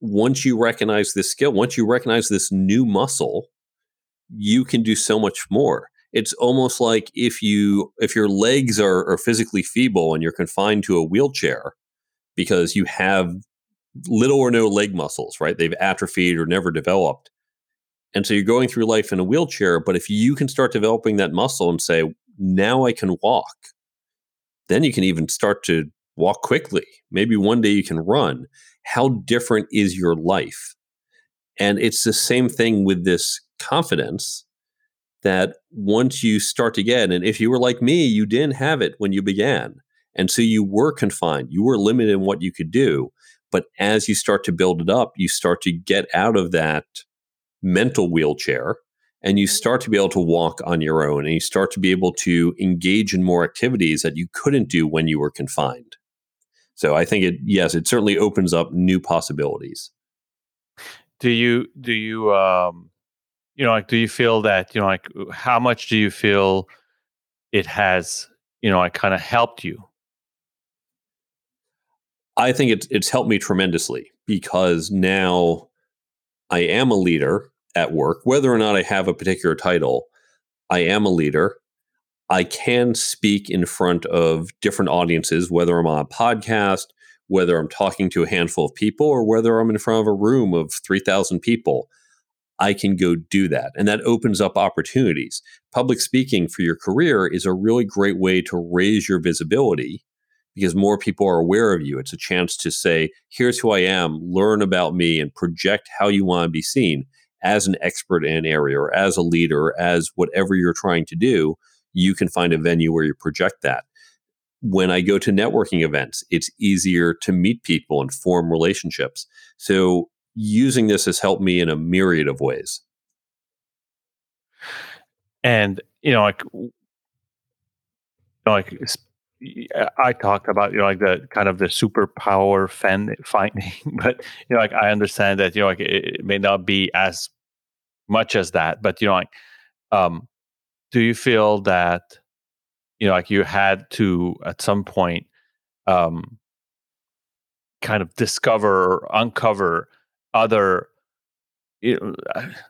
once you recognize this skill, once you recognize this new muscle, you can do so much more. It's almost like if you if your legs are, are physically feeble and you're confined to a wheelchair because you have little or no leg muscles, right? They've atrophied or never developed. And so you're going through life in a wheelchair. But if you can start developing that muscle and say, now I can walk, then you can even start to walk quickly. Maybe one day you can run. How different is your life? And it's the same thing with this confidence that once you start to get, and if you were like me, you didn't have it when you began. And so you were confined, you were limited in what you could do. But as you start to build it up, you start to get out of that mental wheelchair and you start to be able to walk on your own and you start to be able to engage in more activities that you couldn't do when you were confined. So I think it yes, it certainly opens up new possibilities. Do you do you um you know like do you feel that you know like how much do you feel it has you know like kind of helped you I think it's it's helped me tremendously because now I am a leader at work, whether or not I have a particular title, I am a leader. I can speak in front of different audiences, whether I'm on a podcast, whether I'm talking to a handful of people, or whether I'm in front of a room of 3,000 people. I can go do that. And that opens up opportunities. Public speaking for your career is a really great way to raise your visibility because more people are aware of you. It's a chance to say, here's who I am, learn about me, and project how you want to be seen as an expert in an area or as a leader, as whatever you're trying to do. You can find a venue where you project that. When I go to networking events, it's easier to meet people and form relationships. So, using this has helped me in a myriad of ways. And, you know, like, like I talked about you know like the kind of the superpower fan finding, but you know like I understand that you know like it, it may not be as much as that, but you know like um, do you feel that you know like you had to at some point um, kind of discover or uncover other you know,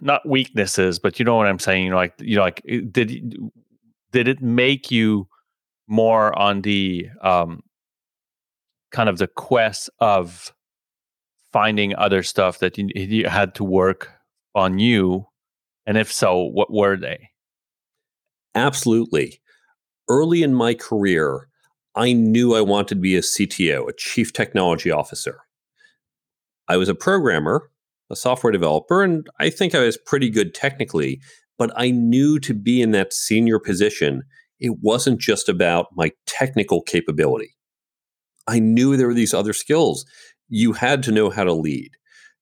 not weaknesses, but you know what I'm saying. You know, like you know, like did did it make you more on the um, kind of the quest of finding other stuff that you, you had to work on you? And if so what were they? Absolutely. Early in my career i knew i wanted to be a cto a chief technology officer. I was a programmer a software developer and i think i was pretty good technically but i knew to be in that senior position it wasn't just about my technical capability. I knew there were these other skills. You had to know how to lead.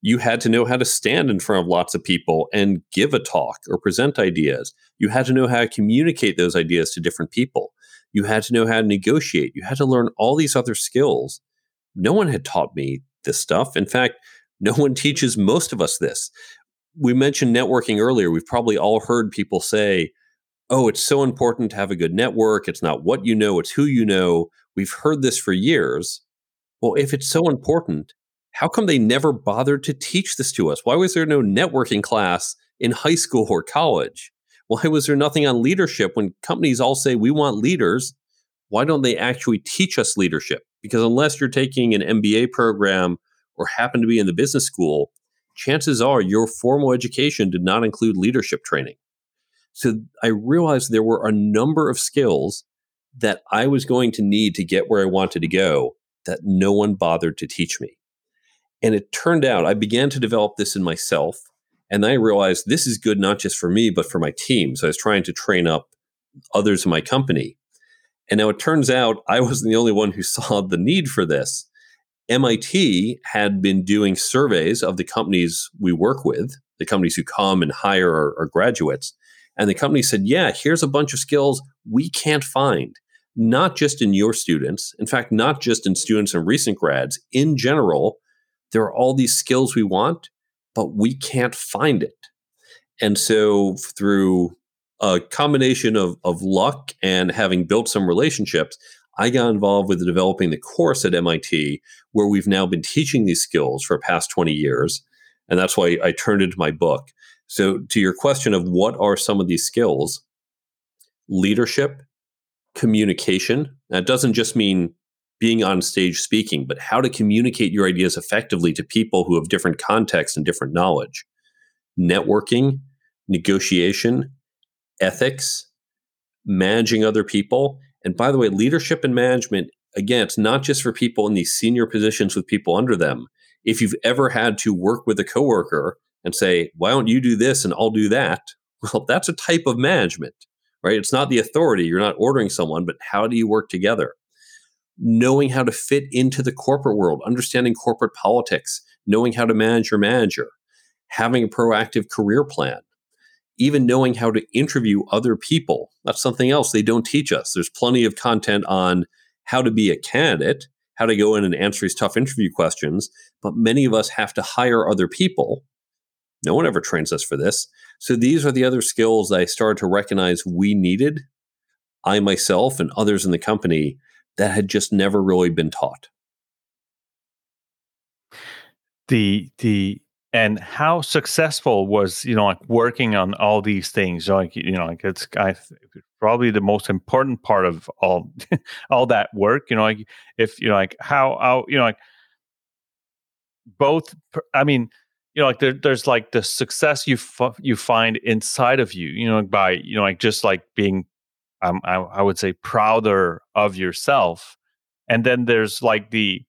You had to know how to stand in front of lots of people and give a talk or present ideas. You had to know how to communicate those ideas to different people. You had to know how to negotiate. You had to learn all these other skills. No one had taught me this stuff. In fact, no one teaches most of us this. We mentioned networking earlier. We've probably all heard people say, oh, it's so important to have a good network. It's not what you know, it's who you know. We've heard this for years. Well, if it's so important, how come they never bothered to teach this to us? Why was there no networking class in high school or college? Why was there nothing on leadership when companies all say we want leaders? Why don't they actually teach us leadership? Because unless you're taking an MBA program or happen to be in the business school, chances are your formal education did not include leadership training. So I realized there were a number of skills that I was going to need to get where I wanted to go that no one bothered to teach me. And it turned out I began to develop this in myself. And I realized this is good not just for me, but for my team. So I was trying to train up others in my company. And now it turns out I wasn't the only one who saw the need for this. MIT had been doing surveys of the companies we work with, the companies who come and hire our, our graduates. And the company said, yeah, here's a bunch of skills we can't find, not just in your students. In fact, not just in students and recent grads. In general, there are all these skills we want, but we can't find it. And so through a combination of, of luck and having built some relationships, I got involved with developing the course at MIT, where we've now been teaching these skills for past 20 years. And that's why I turned into my book. So, to your question of what are some of these skills, leadership, communication, that doesn't just mean being on stage speaking, but how to communicate your ideas effectively to people who have different contexts and different knowledge, networking, negotiation, ethics, managing other people. And by the way, leadership and management, again, it's not just for people in these senior positions with people under them. If you've ever had to work with a coworker and say, why don't you do this and I'll do that? Well, that's a type of management, right? It's not the authority. You're not ordering someone, but how do you work together? Knowing how to fit into the corporate world, understanding corporate politics, knowing how to manage your manager, having a proactive career plan, even knowing how to interview other people. That's something else they don't teach us. There's plenty of content on how to be a candidate, how to go in and answer these tough interview questions, but many of us have to hire other people no one ever trains us for this. So these are the other skills I started to recognize we needed, I myself and others in the company, that had just never really been taught. The the and how successful was you know like working on all these things like you know like it's I, probably the most important part of all all that work you know like if you know like how how you know like both i mean you know like there, there's like the success you f- you find inside of you you know by you know like just like being um, I, I would say prouder of yourself. And then there's like the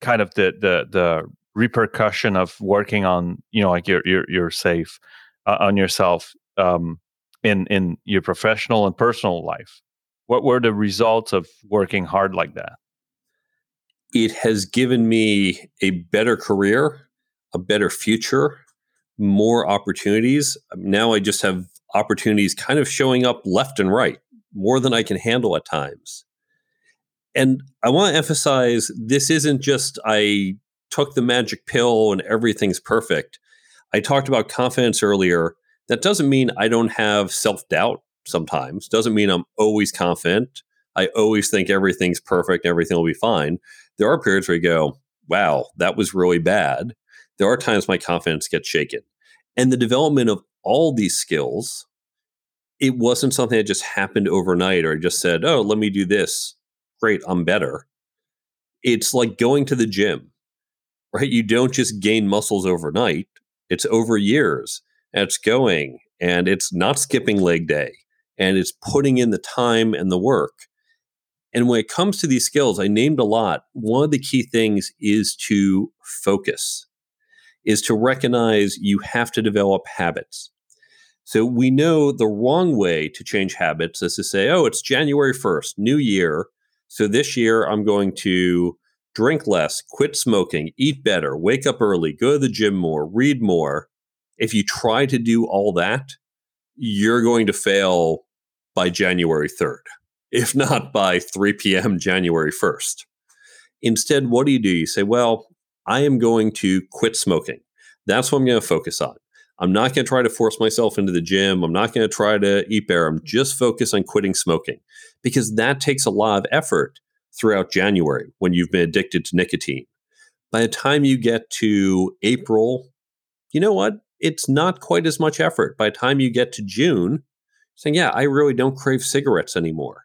kind of the the the repercussion of working on you know like your your your safe uh, on yourself um in in your professional and personal life. What were the results of working hard like that? It has given me a better career a better future more opportunities um, now i just have opportunities kind of showing up left and right more than i can handle at times and i want to emphasize this isn't just i took the magic pill and everything's perfect. I talked about confidence earlier. That doesn't mean I don't have self doubt sometimes, doesn't mean I'm always confident. I always think everything's perfect, everything will be fine. There are periods where you go, wow, that was really bad. There are times my confidence gets shaken. And the development of all these skills, it wasn't something that just happened overnight or I just said, oh, let me do this. Great, I'm better. It's like going to the gym right? You don't just gain muscles overnight, it's over years. It's going and it's not skipping leg day and it's putting in the time and the work. And when it comes to these skills, I named a lot. One of the key things is to focus, is to recognize you have to develop habits. So we know the wrong way to change habits is to say, oh, it's January 1st, new year. So this year I'm going to drink less, quit smoking, eat better, wake up early, go to the gym more, read more. If you try to do all that, you're going to fail by January 3rd, if not by 3 p.m. January 1st. Instead, what do you do? You say, well, I am going to quit smoking. That's what I'm going to focus on. I'm not going to try to force myself into the gym. I'm not going to try to eat better. I'm mm-hmm. just focused on quitting smoking because that takes a lot of effort throughout January when you've been addicted to nicotine. By the time you get to April, you know what? It's not quite as much effort. By the time you get to June, saying, yeah, I really don't crave cigarettes anymore.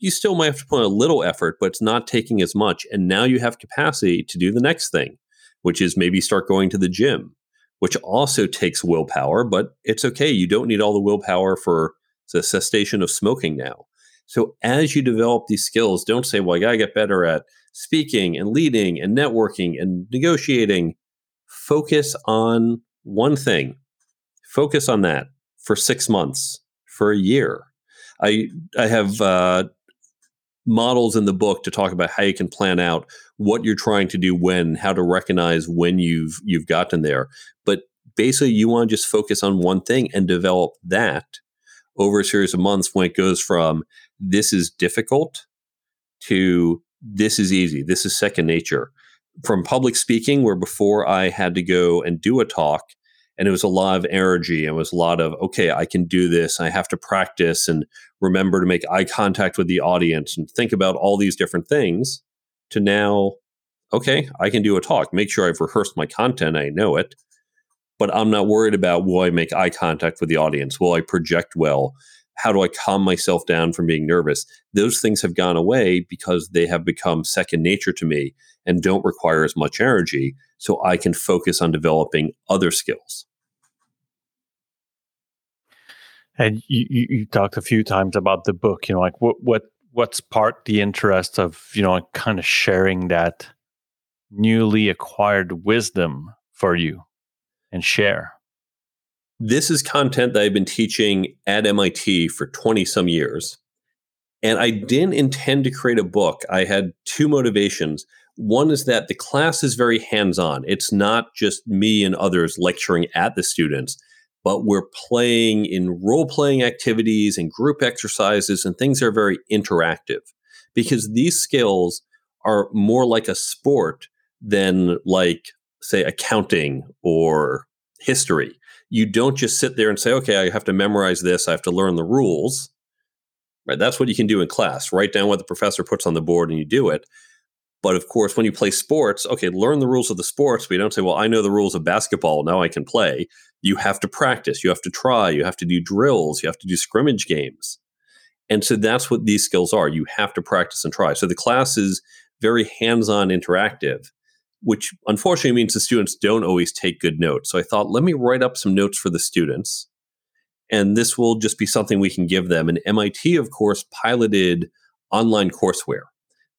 You still might have to put a little effort, but it's not taking as much. And now you have capacity to do the next thing, which is maybe start going to the gym, which also takes willpower, but it's okay. You don't need all the willpower for the cessation of smoking now. So as you develop these skills, don't say, well, I got to get better at speaking and leading and networking and negotiating. Focus on one thing. Focus on that for six months, for a year. I I have uh, models in the book to talk about how you can plan out what you're trying to do when, how to recognize when you've you've gotten there. But basically, you want to just focus on one thing and develop that over a series of months when it goes from this is difficult to this is easy. This is second nature. From public speaking, where before I had to go and do a talk, and it was a lot of energy. It was a lot of, okay, I can do this. I have to practice and remember to make eye contact with the audience and think about all these different things. To now, okay, I can do a talk. Make sure I've rehearsed my content. I know it. But I'm not worried about will I make eye contact with the audience? Will I project well? how do I calm myself down from being nervous? Those things have gone away because they have become second nature to me and don't require as much energy. So I can focus on developing other skills. And you, you, you talked a few times about the book, you know, like what, what, what's part the interest of, you know, kind of sharing that newly acquired wisdom for you and share? This is content that I've been teaching at MIT for 20 some years. And I didn't intend to create a book. I had two motivations. One is that the class is very hands on. It's not just me and others lecturing at the students, but we're playing in role playing activities and group exercises and things that are very interactive because these skills are more like a sport than like, say, accounting or history you don't just sit there and say, okay, I have to memorize this, I have to learn the rules. Right? That's what you can do in class. Write down what the professor puts on the board and you do it. But of course, when you play sports, okay, learn the rules of the sports, you don't say, well, I know the rules of basketball. Now I can play. You have to practice. You have to try. You have to do drills. You have to do scrimmage games. And so that's what these skills are. You have to practice and try. So the class is very hands on interactive, which unfortunately means the students don't always take good notes. So I thought, let me write up some notes for the students. And this will just be something we can give them. And MIT, of course, piloted online courseware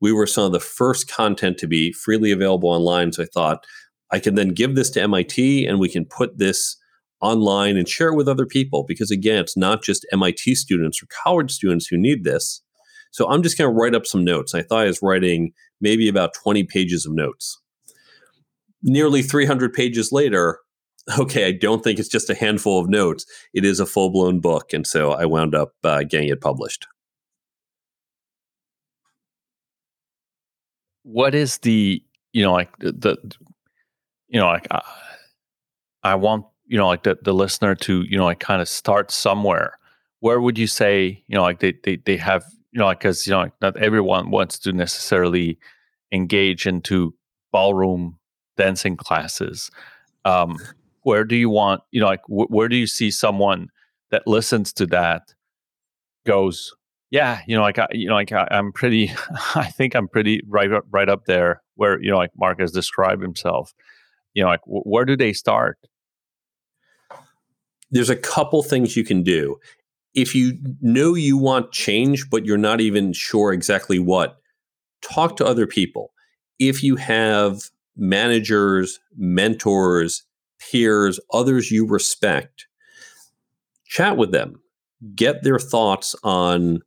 we were some of the first content to be freely available online. So I thought I can then give this to MIT and we can put this online and share it with other people because again, it's not just MIT students or college students who need this. So I'm just going to write up some notes. I thought I was writing maybe about 20 pages of notes. Nearly 300 pages later, okay, I don't think it's just a handful of notes. It is a full blown book. And so I wound up uh, getting it published. What is the you know like the, you know like I, I want you know like the, the listener to you know like kind of start somewhere. Where would you say you know like they they, they have you know like because you know like not everyone wants to necessarily engage into ballroom dancing classes. Um where do you want you know like wh- where do you see someone that listens to that goes yeah, you know, like I, you know, like I, am pretty. I think I'm pretty right up, right up there where you know, like Mark has described himself. You know, like w- where do they start? There's a couple things you can do. If you know you want change, but you're not even sure exactly what, talk to other people. If you have managers, mentors, peers, others you respect, chat with them. Get their thoughts on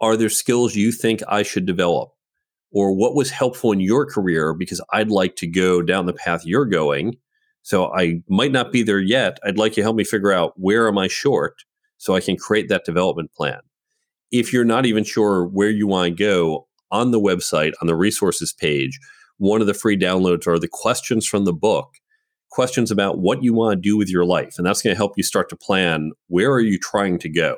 are there skills you think I should develop? Or what was helpful in your career because I'd like to go down the path you're going. So I might not be there yet. I'd like you to help me figure out where am I short so I can create that development plan. If you're not even sure where you want to go on the website, on the resources page, one of the free downloads are the questions from the book, questions about what you want to do with your life. And that's going to help you start to plan where are you trying to go?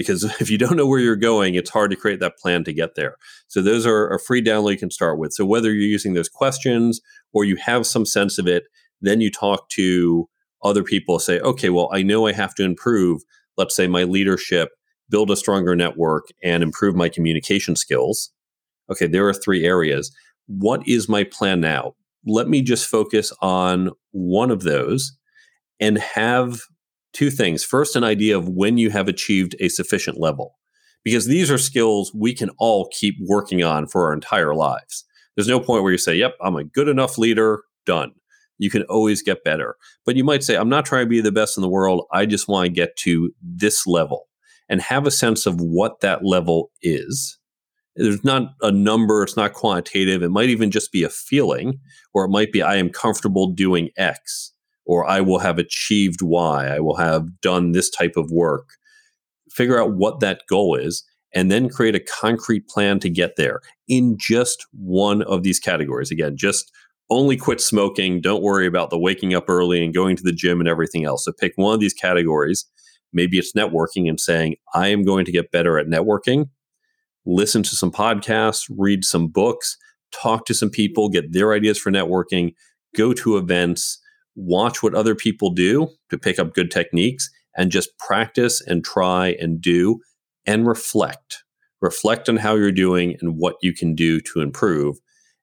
Because if you don't know where you're going, it's hard to create that plan to get there. So those are a free download you can start with. So whether you're using those questions or you have some sense of it, then you talk to other people, say, okay, well, I know I have to improve, let's say my leadership, build a stronger network, and improve my communication skills. Okay, there are three areas. What is my plan now? Let me just focus on one of those and have two things. First, an idea of when you have achieved a sufficient level, because these are skills we can all keep working on for our entire lives. There's no point where you say, Yep, I'm a good enough leader, done. You can always get better. But you might say, I'm not trying to be the best in the world. I just want to get to this level and have a sense of what that level is. There's not a number, it's not quantitative. It might even just be a feeling, or it might be, I am comfortable doing X or I will have achieved Y, I will have done this type of work. Figure out what that goal is and then create a concrete plan to get there in just one of these categories. Again, just only quit smoking. Don't worry about the waking up early and going to the gym and everything else. So pick one of these categories. Maybe it's networking and saying, I am going to get better at networking. Listen to some podcasts, read some books, talk to some people, get their ideas for networking, go to events, watch what other people do to pick up good techniques and just practice and try and do and reflect. Reflect on how you're doing and what you can do to improve.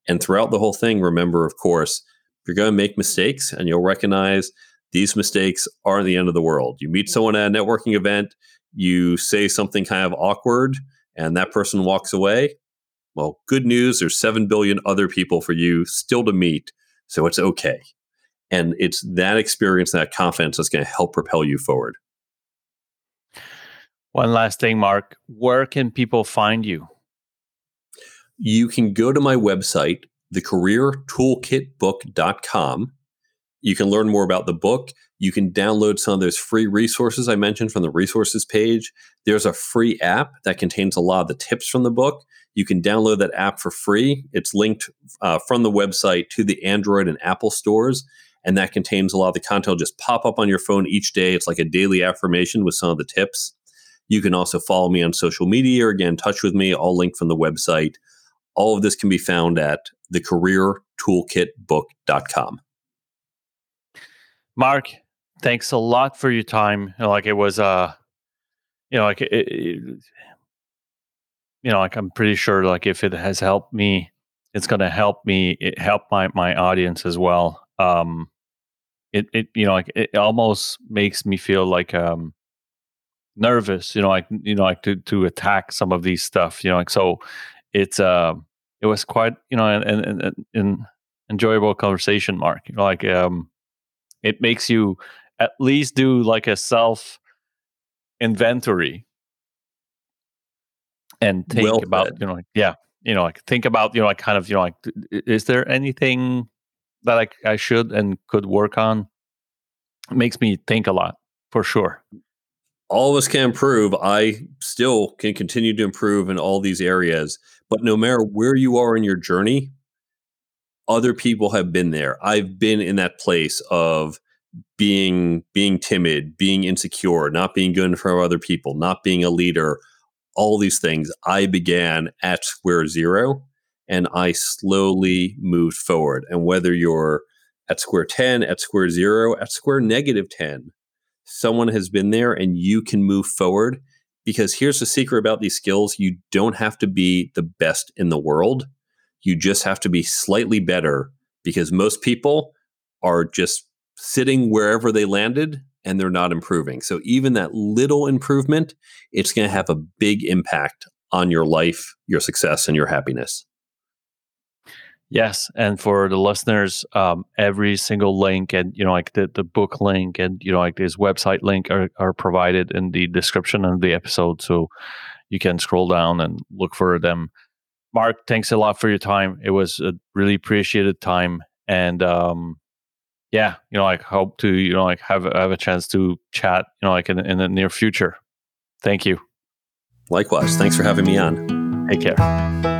And throughout the whole thing, remember, of course, you're going to make mistakes and you'll recognize these mistakes aren't the end of the world. You meet someone at a networking event, you say something kind of awkward, and that person walks away. Well, good news, there's 7 billion other people for you still to meet, so it's okay. And it's that experience, that confidence that's going to help propel you forward. One last thing, Mark. Where can people find you? You can go to my website, thecareertoolkitbook.com. You can learn more about the book. You can download some of those free resources I mentioned from the resources page. There's a free app that contains a lot of the tips from the book. You can download that app for free. It's linked uh, from the website to the Android and Apple stores and that contains a lot of the content will just pop up on your phone each day. It's like a daily affirmation with some of the tips. You can also follow me on social media or again, touch with me, I'll link from the website. All of this can be found at thecareertoolkitbook.com. Mark, thanks a lot for your time. Like it was, uh, you know, like it, it, you know, like I'm pretty sure, like if it has helped me, it's going to help me it help my my audience as well. Um, it it you know, like it almost makes me feel like um nervous, you know, like you know, like to to attack some of these stuff, you know, like so. It's uh, it was quite you know, an, an, an, an enjoyable conversation, Mark. You know, like um, it makes you at least do like a self inventory and think well about you know like yeah you know like think about you know like kind of you know like is there anything that like I should and could work on makes me think a lot for sure. All of us can improve. I still can continue to improve in all these areas but no matter where you are in your journey other people have been there. I've been in that place of being being timid, being insecure, not being good in front of other people, not being a leader, all these things. I began at square zero and I slowly moved forward. And whether you're at square 10, at square zero, at square negative 10, someone has been there and you can move forward. Because here's the secret about these skills you don't have to be the best in the world. You just have to be slightly better because most people are just sitting wherever they landed and they're not improving. So even that little improvement, it's going to have a big impact on your life, your success, and your happiness. Yes, and for the listeners, um, every single link and you know like the, the book link and you know like this website link are, are provided in the description of the episode, so you can scroll down and look for them. Mark, thanks a lot for your time. It was a really appreciated time, and um, yeah, you know, like hope to, you know, like have have a chance to chat, you know, like in, in the near future. Thank you. Likewise. Thanks for having me on. Take care.